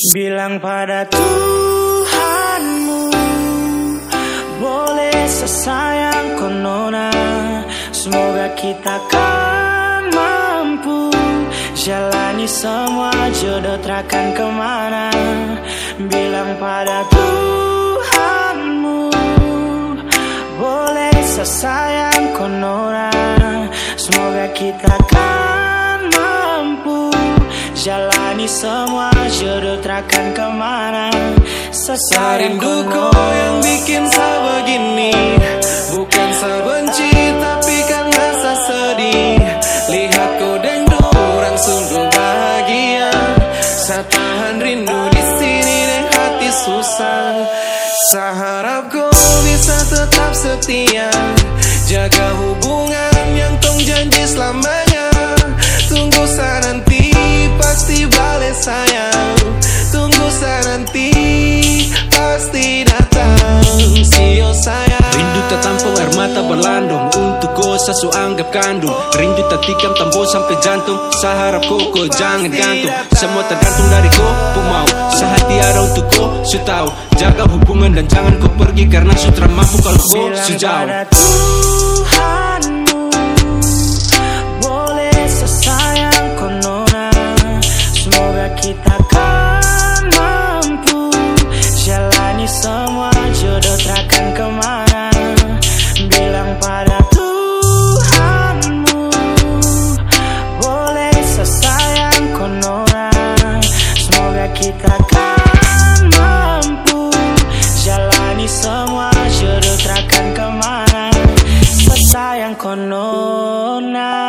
Bilang pada Tuhanmu Boleh sesayang konona Semoga kita kan mampu Jalani semua jodoh terakan ke mana. Bilang pada Tuhanmu Boleh sesayang konona Semoga kita kan Jalani semua jodoh terakan ke mana? Sesayang Rinduku yang bikin saya begini Bukan saya benci tapi kan rasa sedih. Lihat kau orang sungguh bahagia. Saya tahan rindu di sini dan hati susah. Saya harap kau bisa tetap setia. Jaga hubungan sayang. Tunggu saya nanti pasti datang. Sio sayang. Rindu tak tampung air mata berlandung. Untuk kau sasu anggap kandung. Rindu tak tikam tambah sampai jantung. Saya harap kau kau jangan gantung. Semua tergantung dari kau pun mau. Sehati ada untuk kau su tahu. Jaga hubungan dan jangan kau pergi Karena sutra mampu kalau kau sejauh jodoh terakan ke mana Sesayang konona